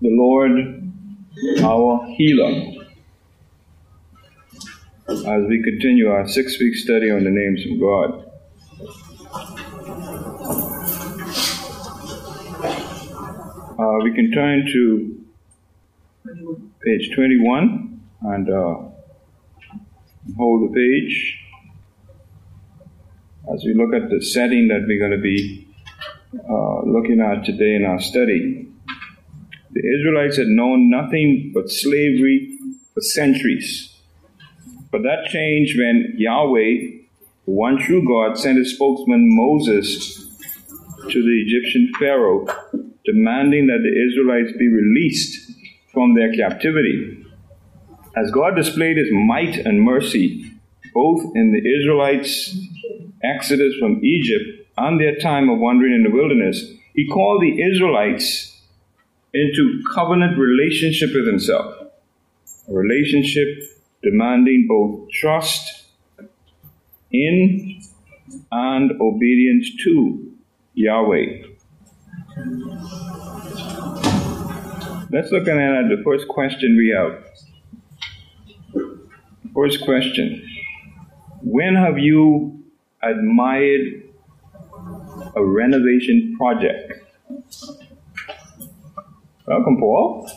the Lord our healer. As we continue our six week study on the names of God. Uh, we can turn to page 21 and uh, hold the page as we look at the setting that we're going to be uh, looking at today in our study. The Israelites had known nothing but slavery for centuries. But that changed when Yahweh, the one true God, sent his spokesman Moses to the Egyptian Pharaoh, demanding that the Israelites be released from their captivity. As God displayed his might and mercy, both in the Israelites' exodus from Egypt and their time of wandering in the wilderness, he called the Israelites into covenant relationship with himself. A relationship demanding both trust in and obedience to Yahweh. Let's look at the first question we have. First question When have you admired a renovation project? Welcome, Paul.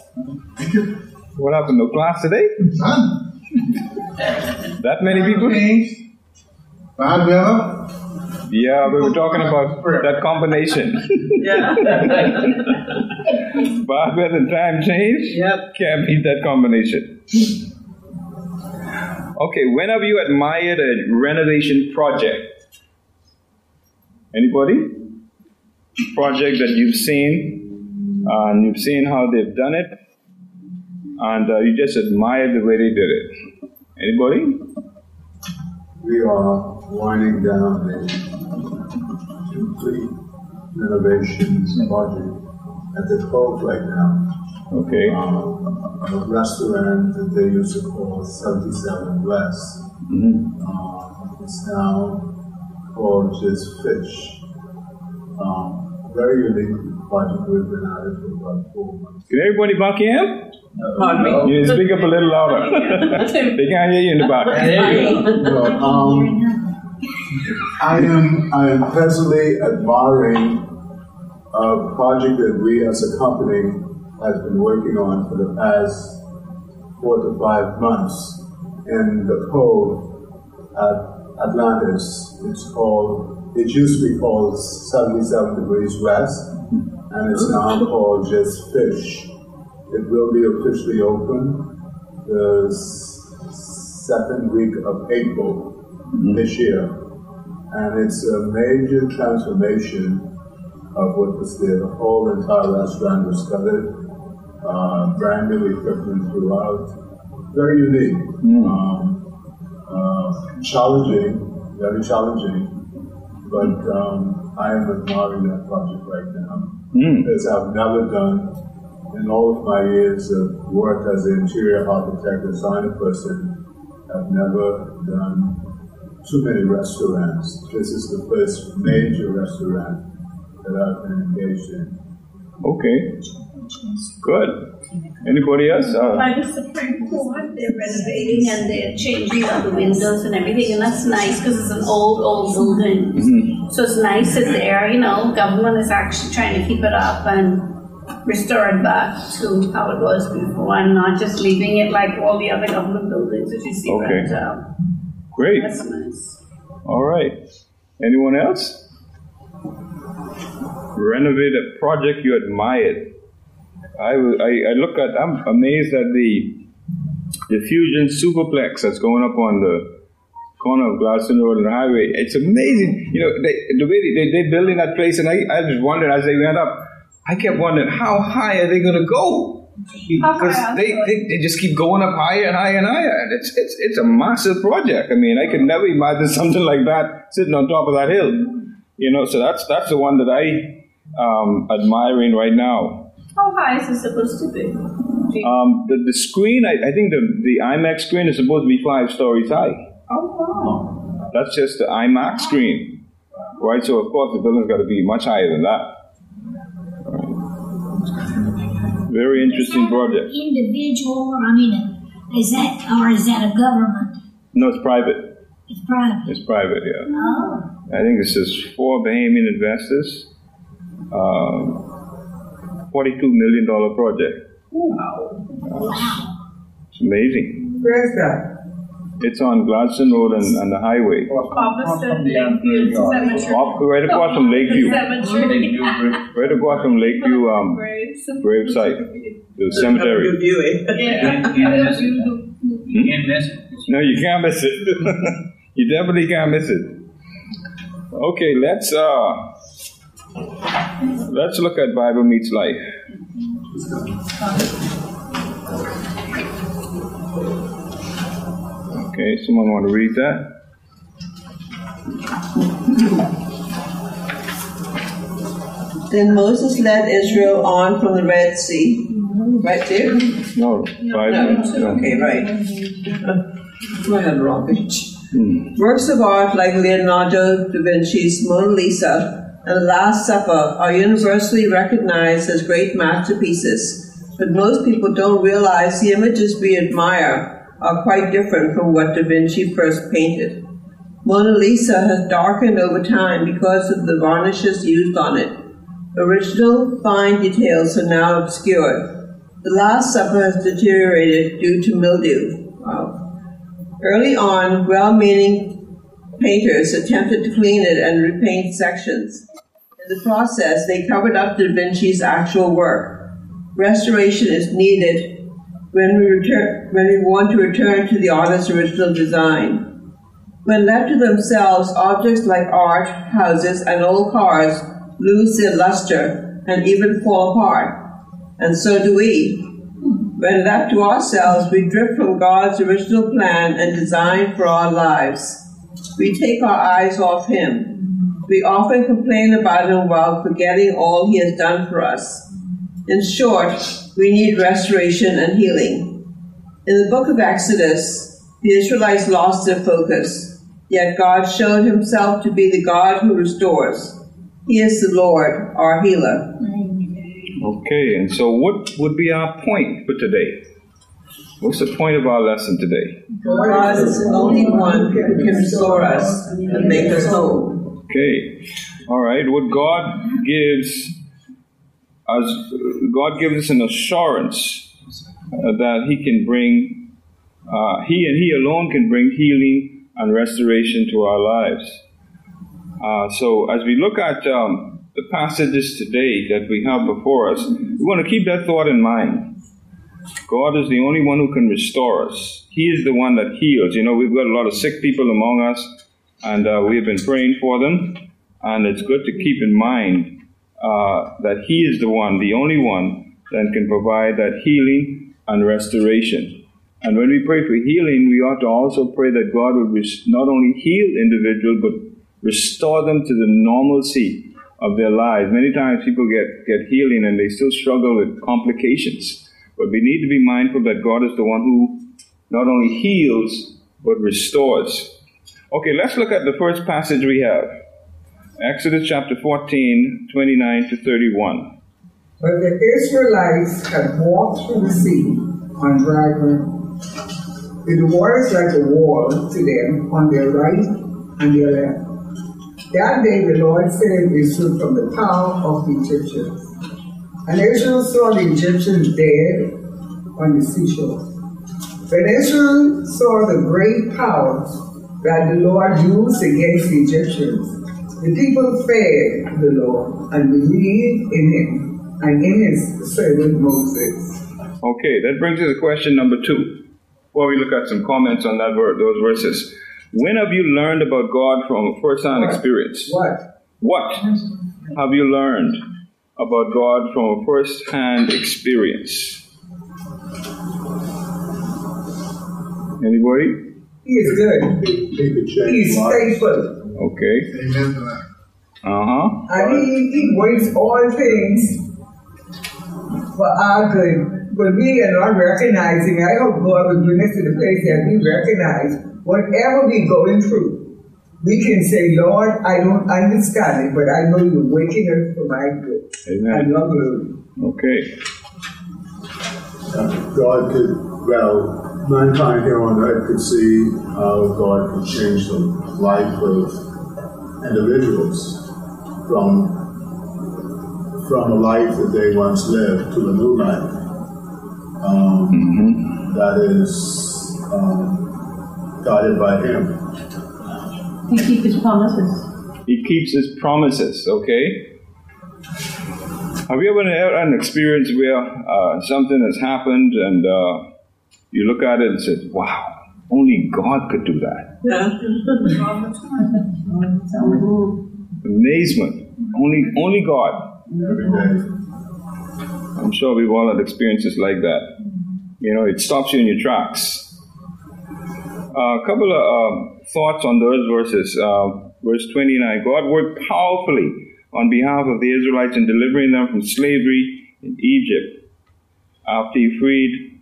Thank you. What happened? No class today? None. That many people? Bad weather. Yeah, we were talking about that combination. Yeah. Bad weather and time change? Yep. Can't beat that combination. Okay, when have you admired a renovation project? Anybody? Project that you've seen and you've seen how they've done it, and uh, you just admire the way they did it. Anybody? We are winding down the complete renovations project at the Cove right now. Okay. Uh, a restaurant that they used to call 77 West. Mm-hmm. Uh, it's now called just Fish. Um, very unique project we've been at it for about four months. Can everybody back in? Pardon me. You speak up a little louder. they can't hear you in the back. Well, um, I am I am presently admiring a project that we as a company has been working on for the past four to five months in the Cove at Atlantis. It's called, it used to be called 77 Degrees West, and it's now called just Fish. It will be officially open the second week of April this year. And it's a major transformation of what was there. The whole entire restaurant was covered, uh, brand new equipment throughout. Very unique. Um, uh, challenging, very challenging. But um, I am admiring that project right now Mm. because I've never done, in all of my years of work as an interior architect, designer person, I've never done too many restaurants. This is the first major restaurant that I've been engaged in. Okay. Good. Anybody else? Uh, By the Supreme Court, they're renovating and they're changing all the windows and everything, and that's nice because it's an old, old building. mhm. So it's nice that they're, you know, government is actually trying to keep it up and restore it back to how it was before and not just leaving it like all the other government buildings that you see Okay. right now. Great. That's nice. All right. Anyone else? Renovate a project you admired. I, I- I look at, I'm amazed at the, the Fusion Superplex that's going up on the corner of Gladstone Road and highway. It's amazing. You know, they, the way they, they, they're building that place, and I, I just wondered as they went up, I kept wondering, how high are they going to go? Because they, they, they just keep going up higher and higher and higher. And it's, it's, it's a massive project. I mean, I could never imagine something like that sitting on top of that hill. You know, so that's, that's the one that I um, admiring right now. How high is it supposed to be? Um, the, the screen, I, I think the, the IMAX screen is supposed to be five stories high. oh, wow. That's just the IMAX screen, right? So of course the building's got to be much higher than that. Right. Very interesting Is that an project. Individual, I mean, is that, or is that a government? No, it's private. It's private. It's private, yeah. Oh, I think this is four Bahamian investors. Um, $42 million project. wow. It's amazing. Where's that? It's on Gladstone Road and, and the highway. Opposite Lakeview Cemetery. Off, right across from Lakeview. Cemetery. Right across from Lakeview um, Graves. gravesite, the cemetery. Review it. Yeah. Can't- can't miss it. You You can't miss it. No, you can't miss it. you definitely can't miss it. Okay, let's uh let's look at Bible meets life. Okay, someone want to read that? Then Moses led Israel on from the Red Sea. Right there? No, Bible. No, okay, right. I had the wrong page. Works of art like Leonardo da Vinci's Mona Lisa and The Last Supper are universally recognized as great masterpieces, but most people don't realize the images we admire are quite different from what da Vinci first painted. Mona Lisa has darkened over time because of the varnishes used on it. Original fine details are now obscured. The Last Supper has deteriorated due to mildew. Wow. Early on, well meaning painters attempted to clean it and repaint sections. In the process, they covered up Da Vinci's actual work. Restoration is needed when we, return, when we want to return to the artist's original design. When left to themselves, objects like art, houses, and old cars lose their luster and even fall apart. And so do we. When left to ourselves, we drift from God's original plan and design for our lives. We take our eyes off Him. We often complain about Him while forgetting all He has done for us. In short, we need restoration and healing. In the book of Exodus, the Israelites lost their focus, yet God showed Himself to be the God who restores. He is the Lord, our healer. Okay, and so what would be our point for today? What's the point of our lesson today? God is the only one who can restore us and make us whole. Okay, all right. What God gives us, God gives us an assurance uh, that He can bring, uh, He and He alone can bring healing and restoration to our lives. Uh, so, as we look at um, the passages today that we have before us, we want to keep that thought in mind. God is the only one who can restore us. He is the one that heals. You know, we've got a lot of sick people among us, and uh, we've been praying for them. And it's good to keep in mind uh, that He is the one, the only one, that can provide that healing and restoration. And when we pray for healing, we ought to also pray that God would res- not only heal individuals, but restore them to the normalcy of their lives. Many times people get, get healing and they still struggle with complications. But we need to be mindful that God is the one who not only heals, but restores. Okay, let's look at the first passage we have Exodus chapter 14, 29 to 31. But the Israelites had walked through the sea on dry ground. The waters like a wall to them on their right and their left. That day the Lord saved Israel from the power of the Egyptians. And Israel saw the Egyptians dead on the seashore. When Israel saw the great power that the Lord used against the Egyptians, the people feared the Lord and believed in him and in his servant Moses. Okay, that brings us to question number two. Before we look at some comments on that ver- those verses, when have you learned about God from first-hand experience? What? What have you learned about God from a first-hand experience? Anybody? He is good. He could He change is faithful. Okay. Amen. Uh huh. And he, he waits all things for our good. But we are not recognizing. I hope God will bring us to the place that we recognize whatever we're going through. We can say, Lord, I don't understand it, but I know you're waking us for my good and Amen. your glory. Okay. uh, God could, well, mankind here on earth could see how God could change the life of individuals from from a life that they once lived to a new life. Um, Mm-hmm. that is um, guided by Him. He keeps his promises. He keeps his promises, okay? Have you ever had an experience where uh, something has happened and uh, you look at it and say, wow, only God could do that? Amazement. Only, only God. I'm sure we've all had experiences like that. You know, it stops you in your tracks. Uh, a couple of uh, thoughts on those verses. Uh, verse 29 God worked powerfully on behalf of the Israelites in delivering them from slavery in Egypt. After he freed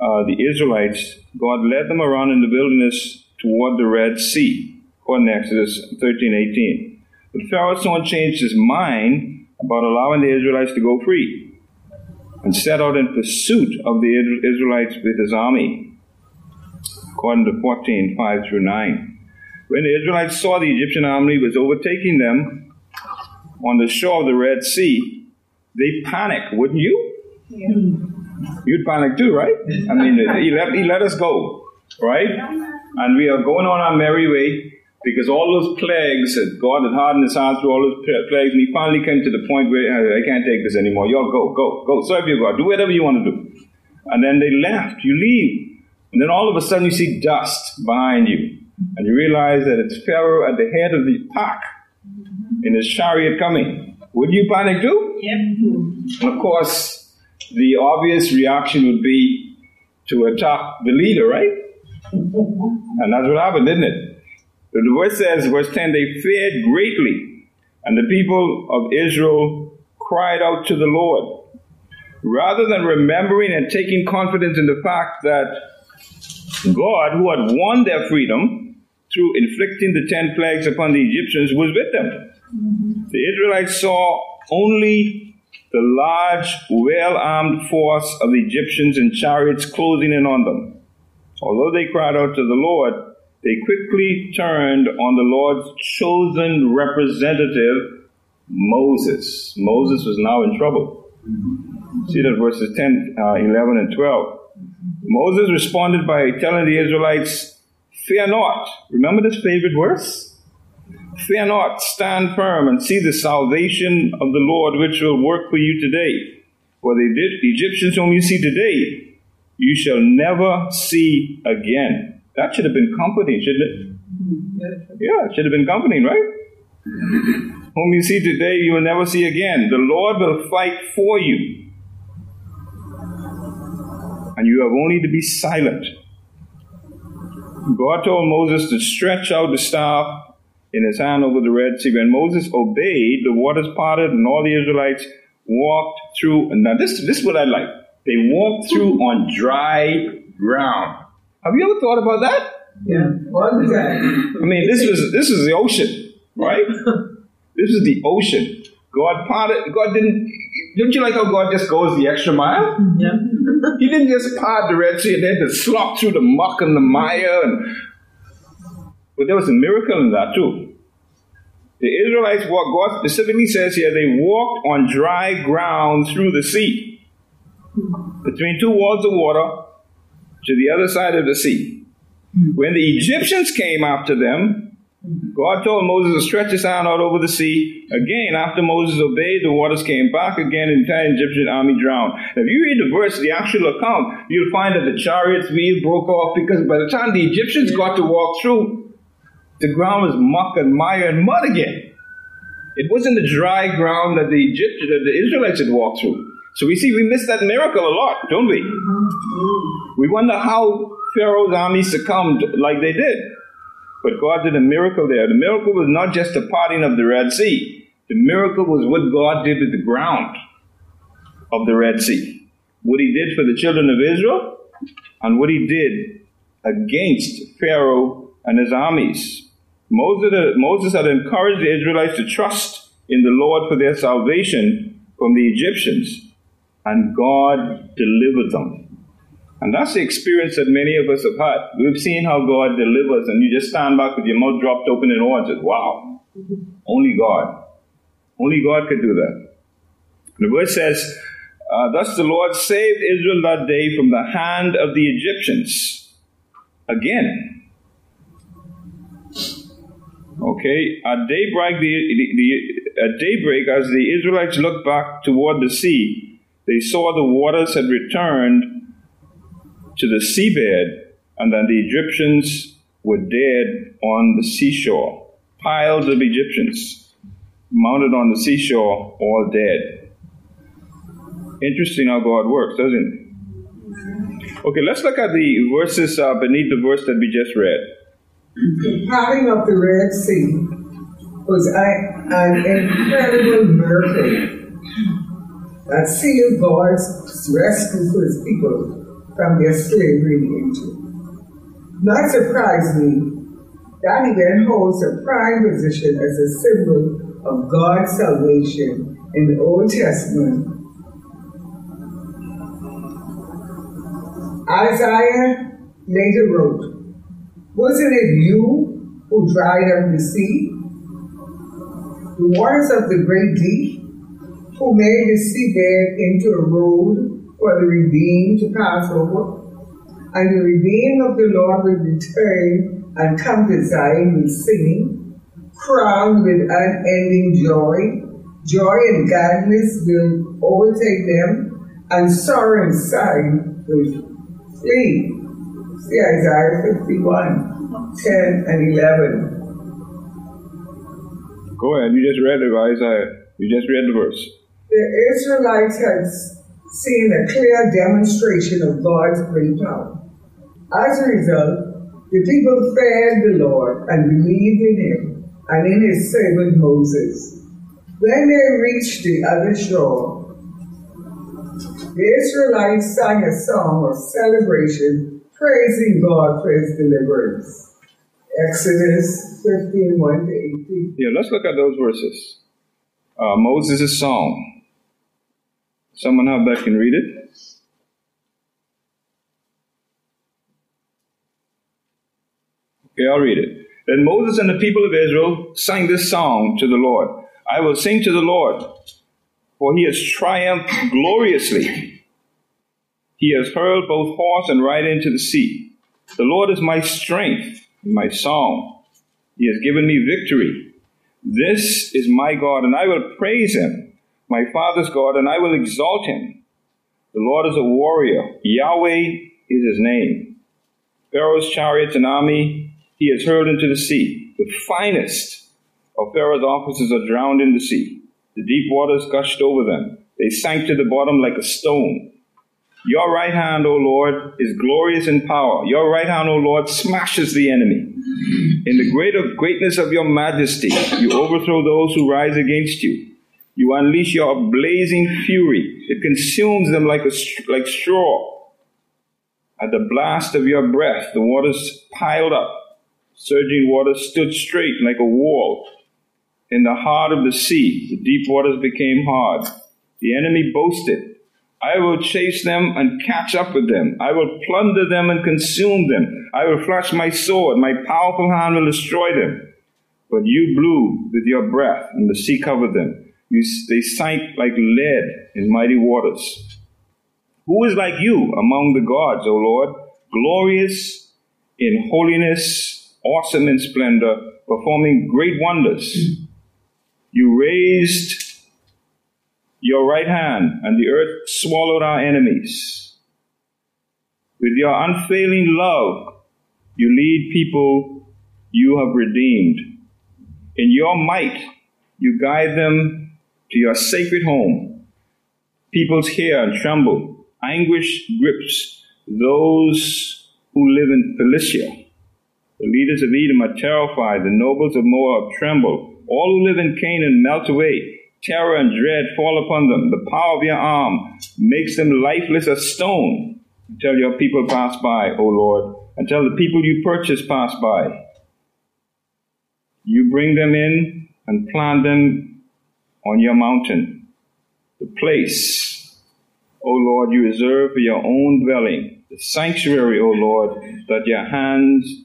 uh, the Israelites, God led them around in the wilderness toward the Red Sea, according to Exodus 13 18. But Pharaoh soon changed his mind about allowing the Israelites to go free and set out in pursuit of the Israelites with his army, according to 14 5 through 9. When the Israelites saw the Egyptian army was overtaking them on the shore of the Red Sea, they panicked, wouldn't you? You'd panic too, right? I mean, he let, he let us go, right? And we are going on our merry way because all those plagues that God had hardened his heart through all those plagues, and he finally came to the point where I can't take this anymore. Y'all go, go, go, serve your God, do whatever you want to do. And then they left. You leave, and then all of a sudden you see dust behind you, and you realize that it's Pharaoh at the head of the pack in his chariot coming. Would you panic too? Yep. And of course, the obvious reaction would be to attack the leader, right? And that's what happened, didn't it? The verse says, verse 10, they feared greatly, and the people of Israel cried out to the Lord. Rather than remembering and taking confidence in the fact that God, who had won their freedom through inflicting the ten plagues upon the Egyptians, was with them. The Israelites saw only the large, well armed force of Egyptians in chariots closing in on them. Although they cried out to the Lord, they quickly turned on the Lord's chosen representative, Moses. Moses was now in trouble. See that verses 10, uh, 11, and 12. Moses responded by telling the Israelites, Fear not. Remember this favorite verse? Fear not, stand firm and see the salvation of the Lord which will work for you today. For the Egyptians whom you see today, you shall never see again. That should have been comforting, shouldn't it? Yeah, it should have been comforting, right? Whom you see today, you will never see again. The Lord will fight for you. And you have only to be silent. God told Moses to stretch out the staff in his hand over the Red Sea. When Moses obeyed, the waters parted and all the Israelites walked through. And now, this, this is what I like. They walked through on dry ground. Have you ever thought about that? Yeah. I mean, this was this is the ocean, right? this is the ocean. God parted. God didn't. Don't you like how God just goes the extra mile? Yeah. He didn't just part the Red Sea and then to slop through the muck and the mire. And, but there was a miracle in that too. The Israelites walked, God specifically says here, they walked on dry ground through the sea. Between two walls of water to the other side of the sea. When the Egyptians came after them, God told Moses to stretch his hand out over the sea. Again, after Moses obeyed, the waters came back again, and the entire Egyptian army drowned. Now, if you read the verse, the actual account, you'll find that the chariots' wheel broke off because by the time the Egyptians got to walk through, the ground was muck and mire and mud again. It wasn't the dry ground that the Egyptians, that the Israelites had walked through. So we see we miss that miracle a lot, don't we? We wonder how Pharaoh's army succumbed like they did. But God did a miracle there. The miracle was not just the parting of the Red Sea. The miracle was what God did with the ground of the Red Sea. What he did for the children of Israel and what he did against Pharaoh and his armies. Moses, Moses had encouraged the Israelites to trust in the Lord for their salvation from the Egyptians, and God delivered them. And that's the experience that many of us have had. We've seen how God delivers, and you just stand back with your mouth dropped open in awe and say, Wow, only God. Only God could do that. The verse says, uh, Thus the Lord saved Israel that day from the hand of the Egyptians. Again. Okay, at daybreak, the, the, the, at daybreak, as the Israelites looked back toward the sea, they saw the waters had returned to the seabed, and then the Egyptians were dead on the seashore. Piles of Egyptians mounted on the seashore, all dead. Interesting how God works, doesn't it? Okay, let's look at the verses uh, beneath the verse that we just read. The parting of the Red Sea was an incredible miracle that sealed God's rescue for his people from their slavery into. Not surprisingly, that event holds a prime position as a symbol of God's salvation in the Old Testament. Isaiah later wrote, Wasn't it you who dried up the sea? The waters of the great deep, who made the seabed into a road for the redeemed to pass over. And the redeemed of the Lord will return and come to Zion with singing, crowned with unending joy. Joy and gladness will overtake them, and sorrow and sighing will flee. See Isaiah 51, 10 and 11. Go ahead, you just read it, Isaiah. You just read the verse. The Israelites had seen a clear demonstration of God's great power. As a result, the people feared the Lord and believed in him and in his servant Moses. When they reached the other shore, the Israelites sang a song of celebration, praising God for his deliverance. Exodus 15 1 to 18. Yeah, let's look at those verses. Uh, Moses' song. Someone have that can read it? Okay, I'll read it. Then Moses and the people of Israel sang this song to the Lord. I will sing to the Lord, for he has triumphed gloriously. He has hurled both horse and rider into the sea. The Lord is my strength and my song. He has given me victory. This is my God, and I will praise him my father's God, and I will exalt him. The Lord is a warrior. Yahweh is his name. Pharaoh's chariots and army he has hurled into the sea. The finest of Pharaoh's officers are drowned in the sea. The deep waters gushed over them. They sank to the bottom like a stone. Your right hand, O Lord, is glorious in power. Your right hand, O Lord, smashes the enemy. In the greater greatness of your majesty, you overthrow those who rise against you. You unleash your blazing fury. It consumes them like, a, like straw. At the blast of your breath, the waters piled up. Surging waters stood straight like a wall. In the heart of the sea, the deep waters became hard. The enemy boasted, I will chase them and catch up with them. I will plunder them and consume them. I will flash my sword. My powerful hand will destroy them. But you blew with your breath, and the sea covered them. You, they sank like lead in mighty waters. Who is like you among the gods, O Lord? Glorious in holiness, awesome in splendor, performing great wonders. You raised your right hand, and the earth swallowed our enemies. With your unfailing love, you lead people you have redeemed. In your might, you guide them to your sacred home. Peoples hear and tremble. Anguish grips those who live in Philistia. The leaders of Edom are terrified. The nobles of Moab tremble. All who live in Canaan melt away. Terror and dread fall upon them. The power of your arm makes them lifeless as stone until your people pass by, O Lord, until the people you purchase pass by. You bring them in and plant them on your mountain, the place O Lord, you reserve for your own dwelling, the sanctuary, O Lord, that your hands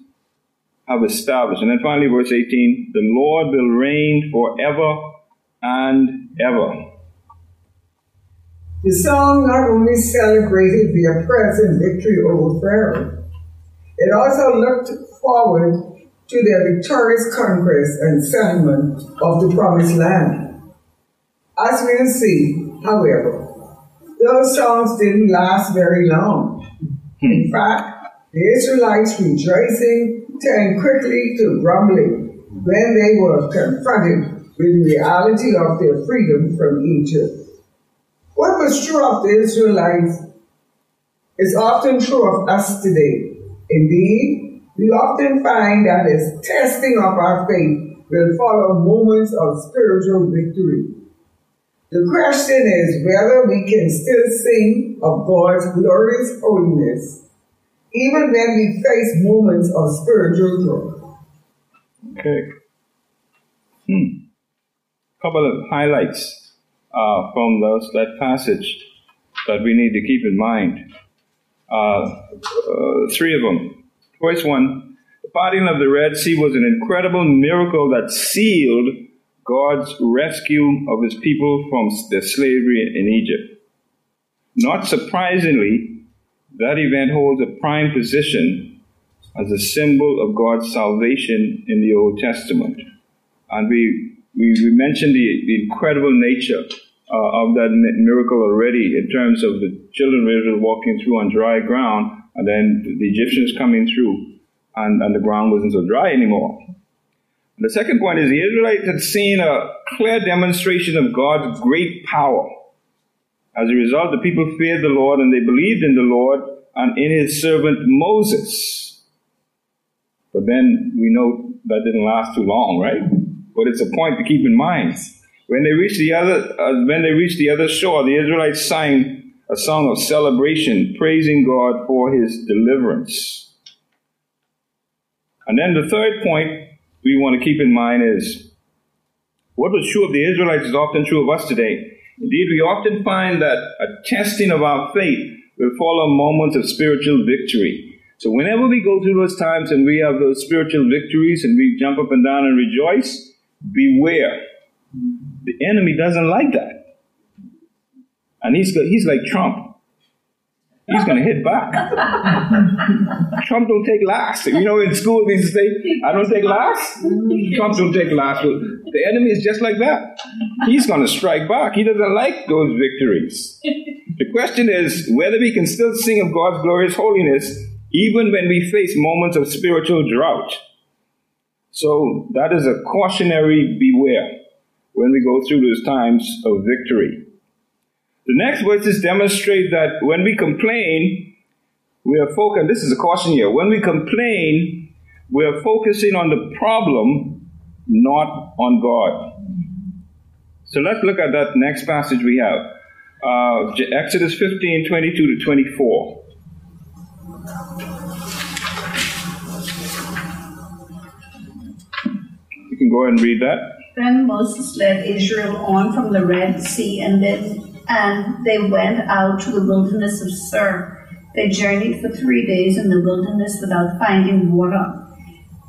have established. And then finally, verse 18 the Lord will reign forever and ever. The song not only celebrated their present victory over Pharaoh, it also looked forward to their victorious conquest and settlement of the promised land. As we'll see, however, those songs didn't last very long. In hmm. fact, the Israelites rejoicing turned quickly to grumbling when they were confronted with the reality of their freedom from Egypt. What was true of the Israelites is often true of us today. Indeed, we often find that as testing of our faith will follow moments of spiritual victory. The question is whether we can still sing of God's glorious holiness, even when we face moments of spiritual growth. Okay. Couple of highlights uh, from those, that passage that we need to keep in mind. Uh, uh, three of them. First one, the parting of the Red Sea was an incredible miracle that sealed God's rescue of his people from their slavery in Egypt. Not surprisingly, that event holds a prime position as a symbol of God's salvation in the Old Testament. And we, we, we mentioned the, the incredible nature uh, of that miracle already in terms of the children of Israel walking through on dry ground and then the Egyptians coming through and, and the ground wasn't so dry anymore. The second point is the Israelites had seen a clear demonstration of God's great power. As a result, the people feared the Lord and they believed in the Lord and in his servant Moses. But then we know that didn't last too long, right? But it's a point to keep in mind. When they reached the other, uh, when they reached the other shore, the Israelites sang a song of celebration, praising God for his deliverance. And then the third point we want to keep in mind is what was true of the Israelites is often true of us today. Indeed, we often find that a testing of our faith will follow moments of spiritual victory. So whenever we go through those times and we have those spiritual victories and we jump up and down and rejoice, beware. The enemy doesn't like that. And he's, he's like Trump he's going to hit back. Trump don't take last. You know, in school they say, I don't take last. Trump don't take last. The enemy is just like that. He's going to strike back. He doesn't like those victories. The question is whether we can still sing of God's glorious holiness even when we face moments of spiritual drought. So that is a cautionary beware when we go through those times of victory. The next verses demonstrate that when we complain, we are focused, this is a caution here, when we complain, we are focusing on the problem, not on God. So let's look at that next passage we have. Uh, Exodus 15, 22 to 24. Can go ahead and read that. Then Moses led Israel on from the Red Sea and then and they went out to the wilderness of Shur. They journeyed for three days in the wilderness without finding water.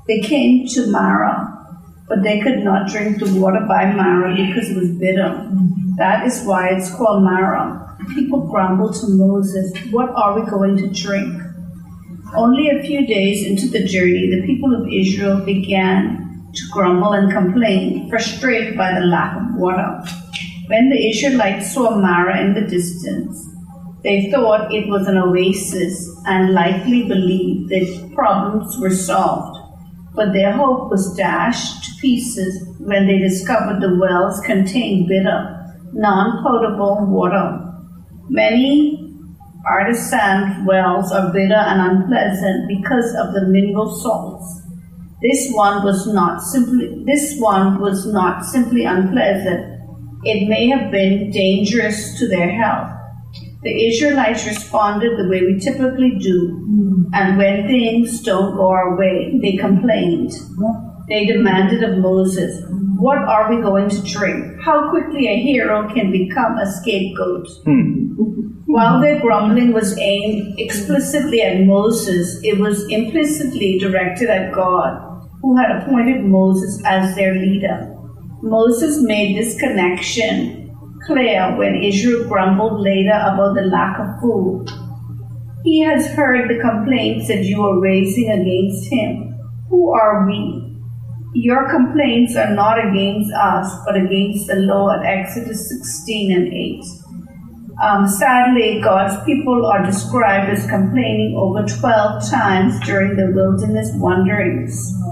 They came to Marah, but they could not drink the water by Marah because it was bitter. That is why it's called Marah. People grumbled to Moses, What are we going to drink? Only a few days into the journey, the people of Israel began to grumble and complain, frustrated by the lack of water. When the Israelites saw Marah in the distance, they thought it was an oasis and likely believed that problems were solved. But their hope was dashed to pieces when they discovered the wells contained bitter, non potable water. Many artesian wells are bitter and unpleasant because of the mineral salts. This one was not simply this one was not simply unpleasant, it may have been dangerous to their health. The Israelites responded the way we typically do, and when things don't go our way, they complained. They demanded of Moses, What are we going to drink? How quickly a hero can become a scapegoat. Hmm. While their grumbling was aimed explicitly at Moses, it was implicitly directed at God, who had appointed Moses as their leader. Moses made this connection clear when Israel grumbled later about the lack of food. He has heard the complaints that you are raising against him. Who are we? Your complaints are not against us, but against the Lord. Exodus 16 and 8. Um, sadly, God's people are described as complaining over 12 times during the wilderness wanderings.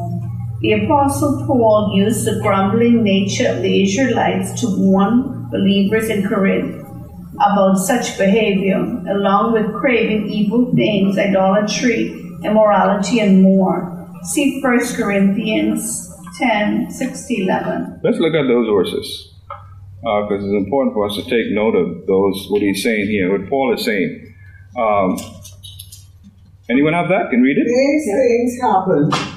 The Apostle Paul used the grumbling nature of the Israelites to warn believers in Corinth about such behavior, along with craving evil things, idolatry, immorality, and more. See 1 Corinthians 10 6 11. Let's look at those verses because it's important for us to take note of those, what he's saying here, what Paul is saying. Um, anyone have that? Can read it? These things happen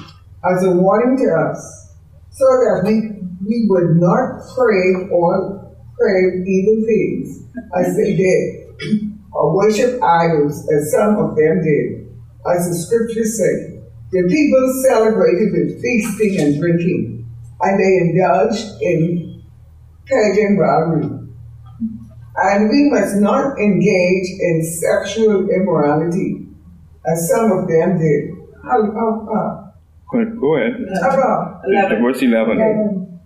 as a warning to us, so that we, we would not crave or crave evil things as they did, or worship idols as some of them did. As the scriptures say, the people celebrated with feasting and drinking, and they indulged in pagan rivalry. And we must not engage in sexual immorality, as some of them did. How, how, how? Go ahead. Go ahead. How about? Verse 11.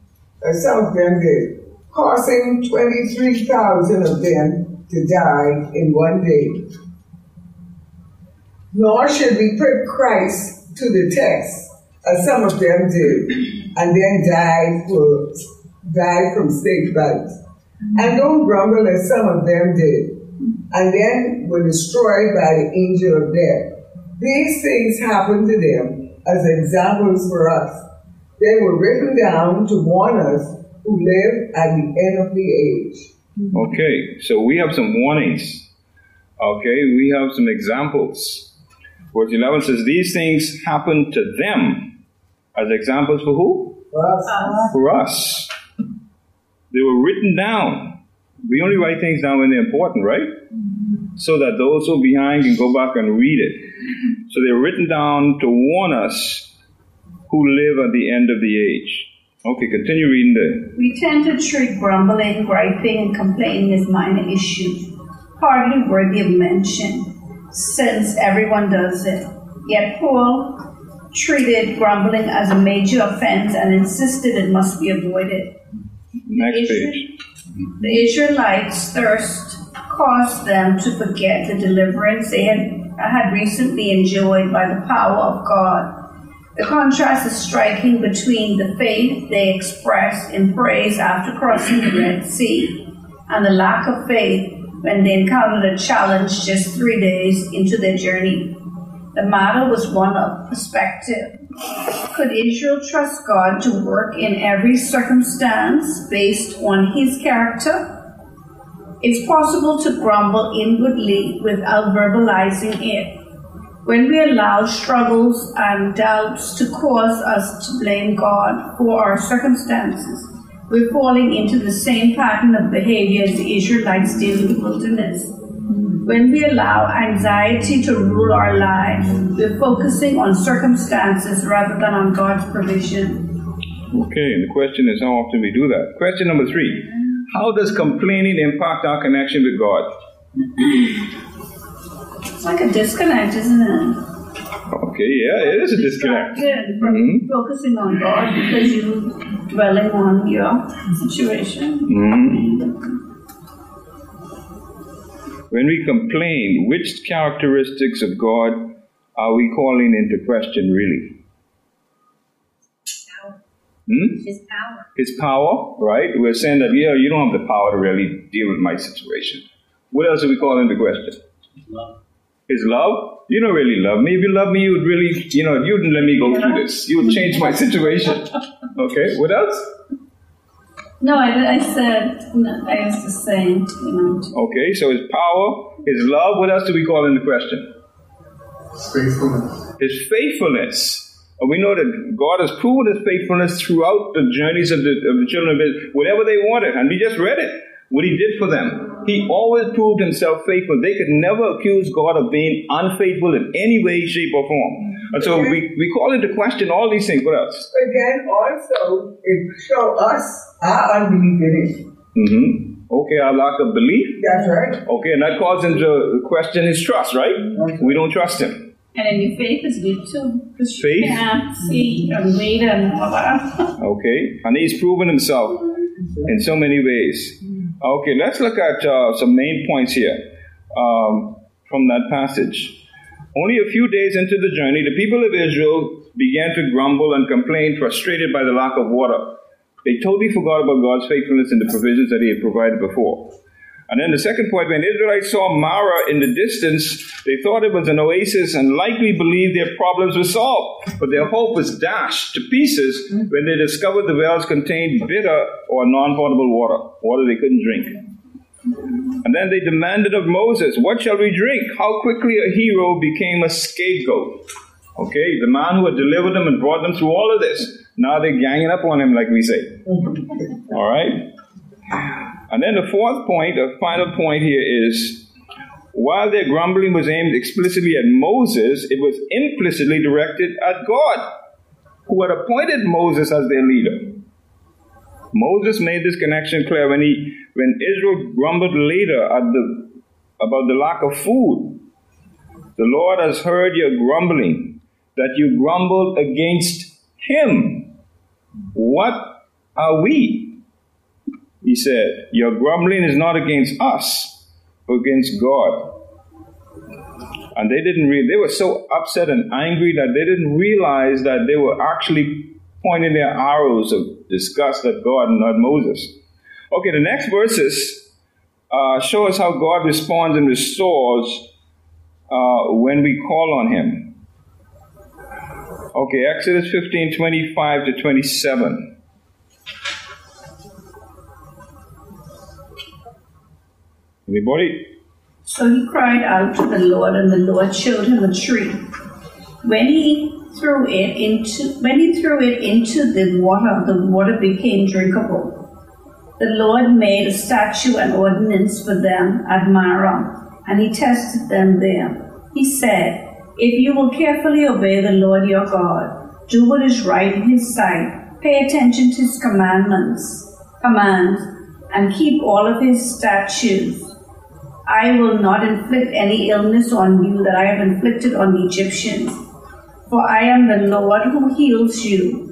As some of them did, causing 23,000 of them to die in one day. Nor should we put Christ to the test, as some of them did, and then died for died from snake bites. And don't grumble as some of them did, and then were destroyed by the angel of death. These things happened to them as examples for us. They were written down to warn us who live at the end of the age. Okay, so we have some warnings. Okay, we have some examples. Verse 11 says, These things happened to them as examples for who? For us. For us. They were written down. We only write things down when they're important, right? So that those who are behind can go back and read it. So they're written down to warn us who live at the end of the age. Okay, continue reading there. We tend to treat grumbling, griping, and complaining as minor issues, hardly worthy of mention, since everyone does it. Yet Paul treated grumbling as a major offense and insisted it must be avoided. Next page. The Israelites' thirst caused them to forget the deliverance they had, had recently enjoyed by the power of God. The contrast is striking between the faith they expressed in praise after crossing the Red Sea and the lack of faith when they encountered a challenge just three days into their journey. The matter was one of perspective. Could Israel trust God to work in every circumstance based on his character? It's possible to grumble inwardly without verbalizing it. When we allow struggles and doubts to cause us to blame God for our circumstances, we're falling into the same pattern of behavior as the Israelites did in the wilderness. When we allow anxiety to rule our lives, we're focusing on circumstances rather than on God's provision. Okay, and the question is how often we do that. Question number three How does complaining impact our connection with God? It's like a disconnect, isn't it? Okay, yeah, it is a disconnect. From Mhm. focusing on God because you're dwelling on your situation. Mhm. When we complain, which characteristics of God are we calling into question, really? Hmm? His power. His power, right? We're saying that, yeah, you don't have the power to really deal with my situation. What else are we calling into question? His love? You don't really love me. If you love me, you would really, you know, you wouldn't let me go through this. You would change my situation. Okay, what else? No, I, I said, no, I was just saying, you know. Okay, so his power, his love, what else do we call into question? His faithfulness. His faithfulness. And we know that God has proven his faithfulness throughout the journeys of the, of the children of Israel, whatever they wanted. And we just read it, what he did for them. He always proved himself faithful. They could never accuse God of being unfaithful in any way, shape, or form. And so we, we call into question all these things. What else? But then also, it show us our unbelief in it. Mm-hmm. Okay, our lack of belief. That's right. Okay, and that calls into question his trust, right? We don't trust him. And then your faith is good too. Because you Faith? can't see and wait and all that. Okay, and he's proven himself in so many ways. Okay, let's look at uh, some main points here um, from that passage. Only a few days into the journey, the people of Israel began to grumble and complain, frustrated by the lack of water. They totally forgot about God's faithfulness and the provisions that He had provided before. And then the second point, when Israelites saw Marah in the distance, they thought it was an oasis and likely believed their problems were solved. But their hope was dashed to pieces when they discovered the wells contained bitter or non potable water, water they couldn't drink. And then they demanded of Moses, What shall we drink? How quickly a hero became a scapegoat. Okay, the man who had delivered them and brought them through all of this. Now they're ganging up on him, like we say. All right? And then the fourth point, the final point here is while their grumbling was aimed explicitly at Moses, it was implicitly directed at God, who had appointed Moses as their leader. Moses made this connection clear when he when Israel grumbled later at the about the lack of food. The Lord has heard your grumbling, that you grumbled against him. What are we? He said, Your grumbling is not against us, but against God. And they didn't read, they were so upset and angry that they didn't realize that they were actually pointing their arrows of disgust at God and not Moses. Okay, the next verses uh, show us how God responds and restores uh, when we call on Him. Okay, Exodus 15 25 to 27. Anybody? So he cried out to the Lord, and the Lord showed him a tree. When he threw it into when he threw it into the water, the water became drinkable. The Lord made a statute and ordinance for them at Marah, and he tested them there. He said, If you will carefully obey the Lord your God, do what is right in his sight, pay attention to his commandments, commands, and keep all of his statutes, I will not inflict any illness on you that I have inflicted on the Egyptians, for I am the Lord who heals you.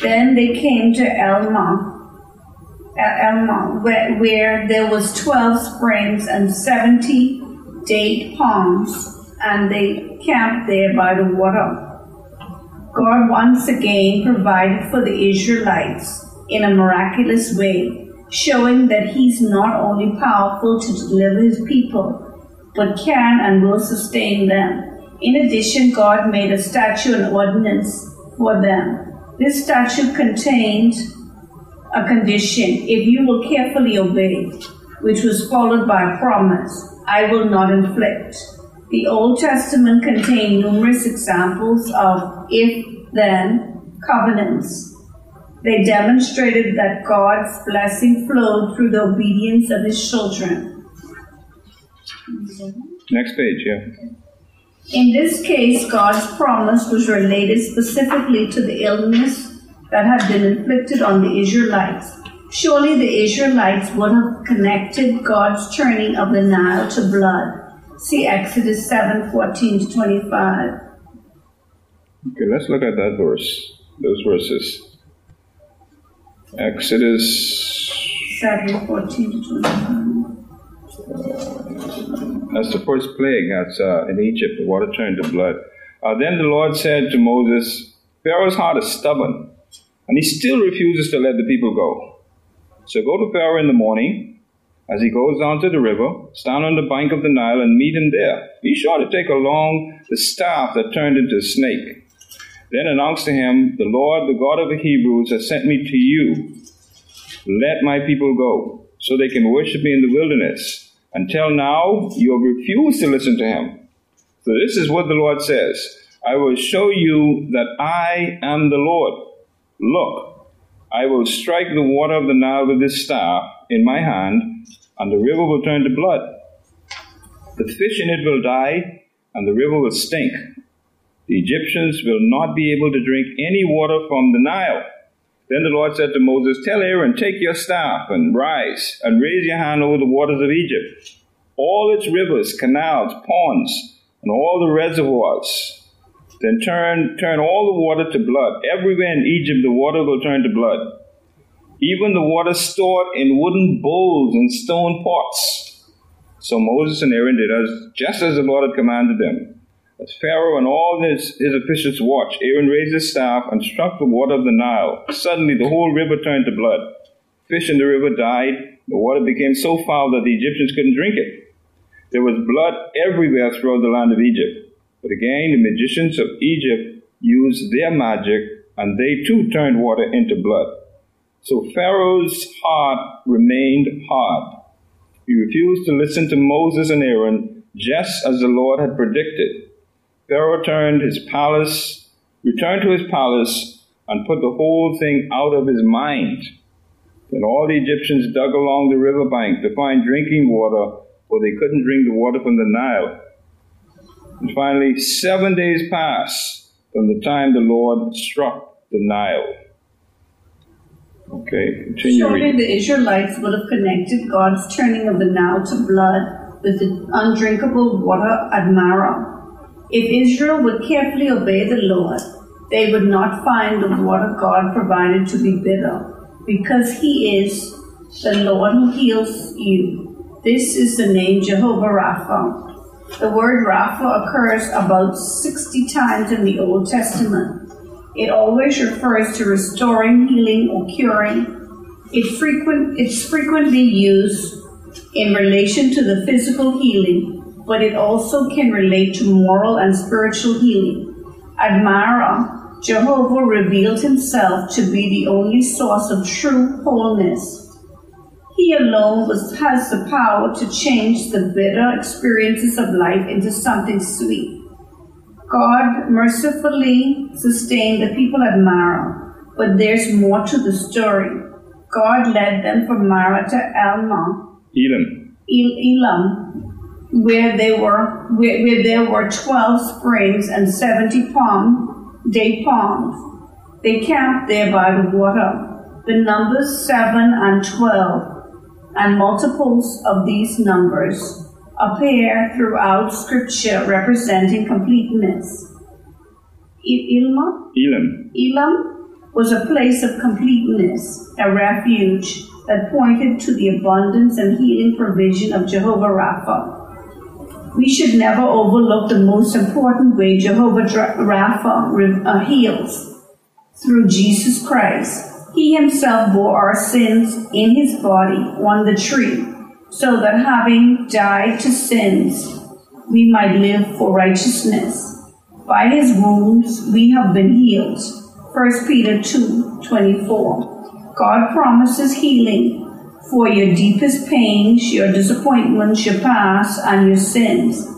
Then they came to Elmah, Elmah where, where there was twelve springs and seventy date palms, and they camped there by the water. God once again provided for the Israelites in a miraculous way showing that he's not only powerful to deliver his people, but can and will sustain them. In addition, God made a statute and ordinance for them. This statute contained a condition if you will carefully obey, which was followed by a promise I will not inflict. The Old Testament contained numerous examples of if then covenants they demonstrated that God's blessing flowed through the obedience of his children. Next page, yeah. In this case, God's promise was related specifically to the illness that had been inflicted on the Israelites. Surely the Israelites would have connected God's turning of the Nile to blood. See Exodus 7 14 to 25. Okay, let's look at that verse, those verses. Exodus. 7 14 to 25. That's the first plague that's uh, in Egypt. The water turned to blood. Uh, then the Lord said to Moses, Pharaoh's heart is stubborn, and he still refuses to let the people go. So go to Pharaoh in the morning, as he goes down to the river, stand on the bank of the Nile, and meet him there. Be sure to take along the staff that turned into a snake. Then announced to him, The Lord, the God of the Hebrews, has sent me to you. Let my people go, so they can worship me in the wilderness. Until now, you have refused to listen to him. So this is what the Lord says I will show you that I am the Lord. Look, I will strike the water of the Nile with this staff in my hand, and the river will turn to blood. The fish in it will die, and the river will stink. The Egyptians will not be able to drink any water from the Nile. Then the Lord said to Moses, Tell Aaron, take your staff and rise and raise your hand over the waters of Egypt, all its rivers, canals, ponds, and all the reservoirs. Then turn, turn all the water to blood. Everywhere in Egypt the water will turn to blood. Even the water stored in wooden bowls and stone pots. So Moses and Aaron did as just as the Lord had commanded them. As Pharaoh and all his, his officials watched, Aaron raised his staff and struck the water of the Nile. Suddenly the whole river turned to blood. Fish in the river died. The water became so foul that the Egyptians couldn't drink it. There was blood everywhere throughout the land of Egypt. But again, the magicians of Egypt used their magic, and they too turned water into blood. So Pharaoh's heart remained hard. He refused to listen to Moses and Aaron, just as the Lord had predicted. Pharaoh turned his palace, returned to his palace, and put the whole thing out of his mind. Then all the Egyptians dug along the riverbank to find drinking water, for they couldn't drink the water from the Nile. And finally, seven days passed from the time the Lord struck the Nile. Okay, continue Surely reading. the Israelites would have connected God's turning of the Nile to blood with the undrinkable water at Marah. If Israel would carefully obey the Lord, they would not find the water God provided to be bitter, because He is the Lord who heals you. This is the name Jehovah Rapha. The word Rapha occurs about 60 times in the Old Testament. It always refers to restoring, healing, or curing. It frequent, it's frequently used in relation to the physical healing but it also can relate to moral and spiritual healing. At Marah, Jehovah revealed himself to be the only source of true wholeness. He alone was, has the power to change the bitter experiences of life into something sweet. God mercifully sustained the people at Marah, but there's more to the story. God led them from Marah to Elma, Elam. El- Elam, where they were where, where there were 12 springs and 70 palm date palms. They camped there by the water. The numbers 7 and 12 and multiples of these numbers appear throughout scripture representing completeness. Ilma? Elam. Elam was a place of completeness, a refuge that pointed to the abundance and healing provision of Jehovah Rapha. We should never overlook the most important way Jehovah Rapha uh, heals through Jesus Christ. He himself bore our sins in his body on the tree, so that having died to sins, we might live for righteousness. By his wounds we have been healed. 1 Peter 2 24. God promises healing for your deepest pains, your disappointments, your past, and your sins.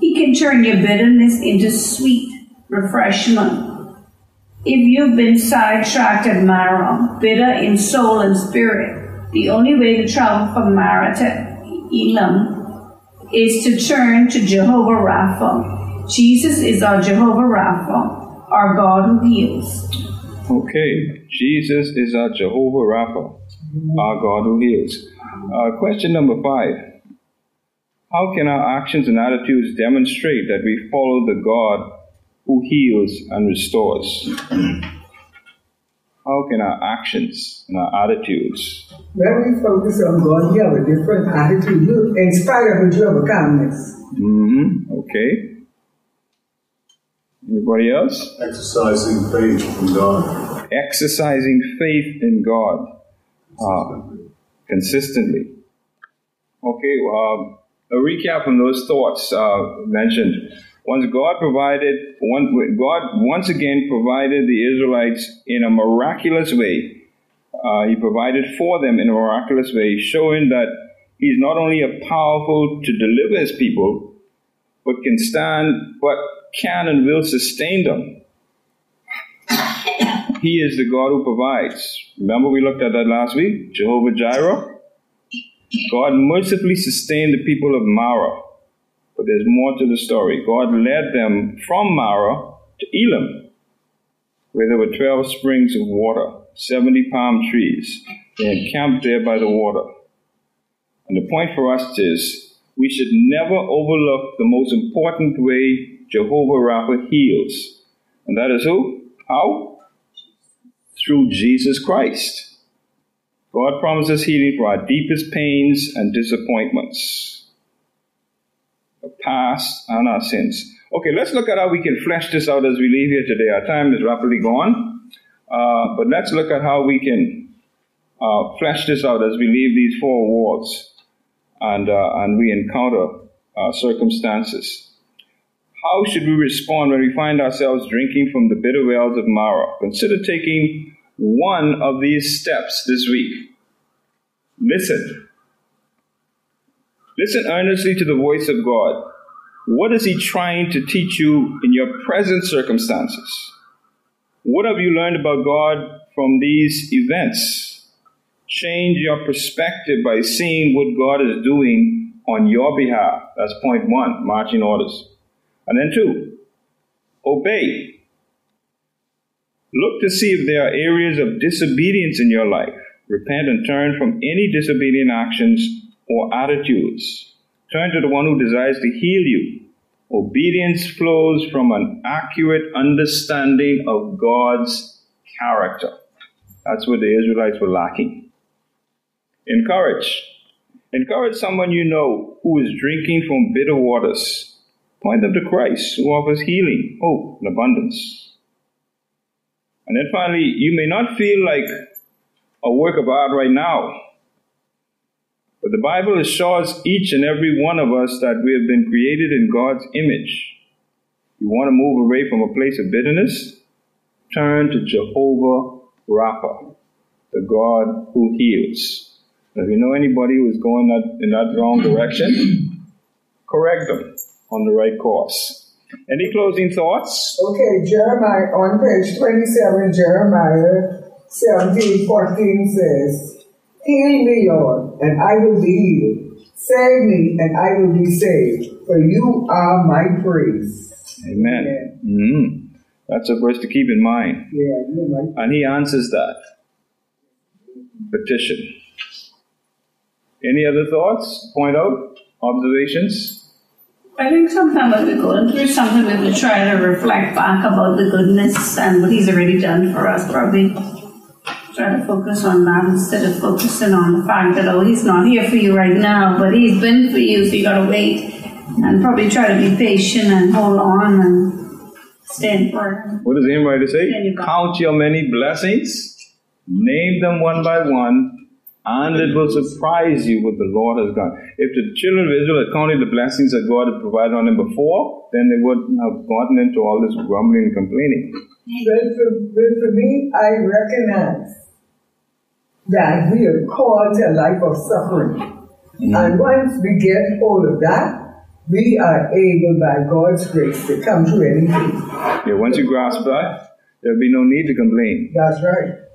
He can turn your bitterness into sweet refreshment. If you've been sidetracked at Marah, bitter in soul and spirit, the only way to travel from Marah to Elam is to turn to Jehovah Rapha. Jesus is our Jehovah Rapha, our God who heals. Okay, Jesus is our Jehovah Rapha, our God who heals. Uh, question number five How can our actions and attitudes demonstrate that we follow the God who heals and restores? How can our actions and our attitudes? When we focus on God, you have a different attitude. You, in spite of it, you have a calmness. Mm-hmm. Okay. Anybody else? Exercising faith in God. Exercising faith in God uh, consistently. Okay, um, a recap on those thoughts uh, mentioned. Once God provided, one, God once again provided the Israelites in a miraculous way. Uh, he provided for them in a miraculous way, showing that He's not only a powerful to deliver His people, but can stand, but can and will sustain them. He is the God who provides. Remember we looked at that last week? Jehovah Jireh? God mercifully sustained the people of Marah. But there's more to the story. God led them from Marah to Elim, where there were 12 springs of water, 70 palm trees. They encamped there by the water. And the point for us is we should never overlook the most important way Jehovah Rapha heals. And that is who? How? Through Jesus Christ. God promises healing for our deepest pains and disappointments, our past and our sins. Okay, let's look at how we can flesh this out as we leave here today. Our time is rapidly gone, uh, but let's look at how we can uh, flesh this out as we leave these four walls and, uh, and we encounter uh, circumstances. How should we respond when we find ourselves drinking from the bitter wells of Marah? Consider taking one of these steps this week. Listen. Listen earnestly to the voice of God. What is He trying to teach you in your present circumstances? What have you learned about God from these events? Change your perspective by seeing what God is doing on your behalf. That's point one, marching orders. And then two, obey. Look to see if there are areas of disobedience in your life. Repent and turn from any disobedient actions or attitudes. Turn to the one who desires to heal you. Obedience flows from an accurate understanding of God's character. That's what the Israelites were lacking. Encourage. Encourage someone you know who is drinking from bitter waters. Point them to Christ, who offers healing, hope, and abundance. And then finally, you may not feel like a work of art right now. But the Bible assures each and every one of us that we have been created in God's image. You want to move away from a place of bitterness? Turn to Jehovah Rapha, the God who heals. If you know anybody who is going in that wrong direction, correct them on the right course. Any closing thoughts? Okay, Jeremiah, on page 27, Jeremiah 17, 14 says, Heal me, Lord, and I will be healed. Save me, and I will be saved, for you are my praise. Amen. Mm-hmm. That's a verse to keep in mind. Yeah, And he answers that petition. Any other thoughts? Point out? Observations? I think sometimes when we're going through something, we will try to reflect back about the goodness and what He's already done for us. Probably try to focus on that instead of focusing on the fact that, oh, He's not here for you right now, but He's been for you, so you gotta wait. And probably try to be patient and hold on and stand firm. What does writer say? Count your many blessings, name them one by one, and it will surprise you what the Lord has done. If the children of Israel had counted the blessings that God had provided on them before, then they wouldn't have gotten into all this grumbling and complaining. But for, but for me, I recognize that we are called to a life of suffering. Mm-hmm. And once we get hold of that, we are able by God's grace to come to anything. Yeah, once you grasp that, there'll be no need to complain. That's right.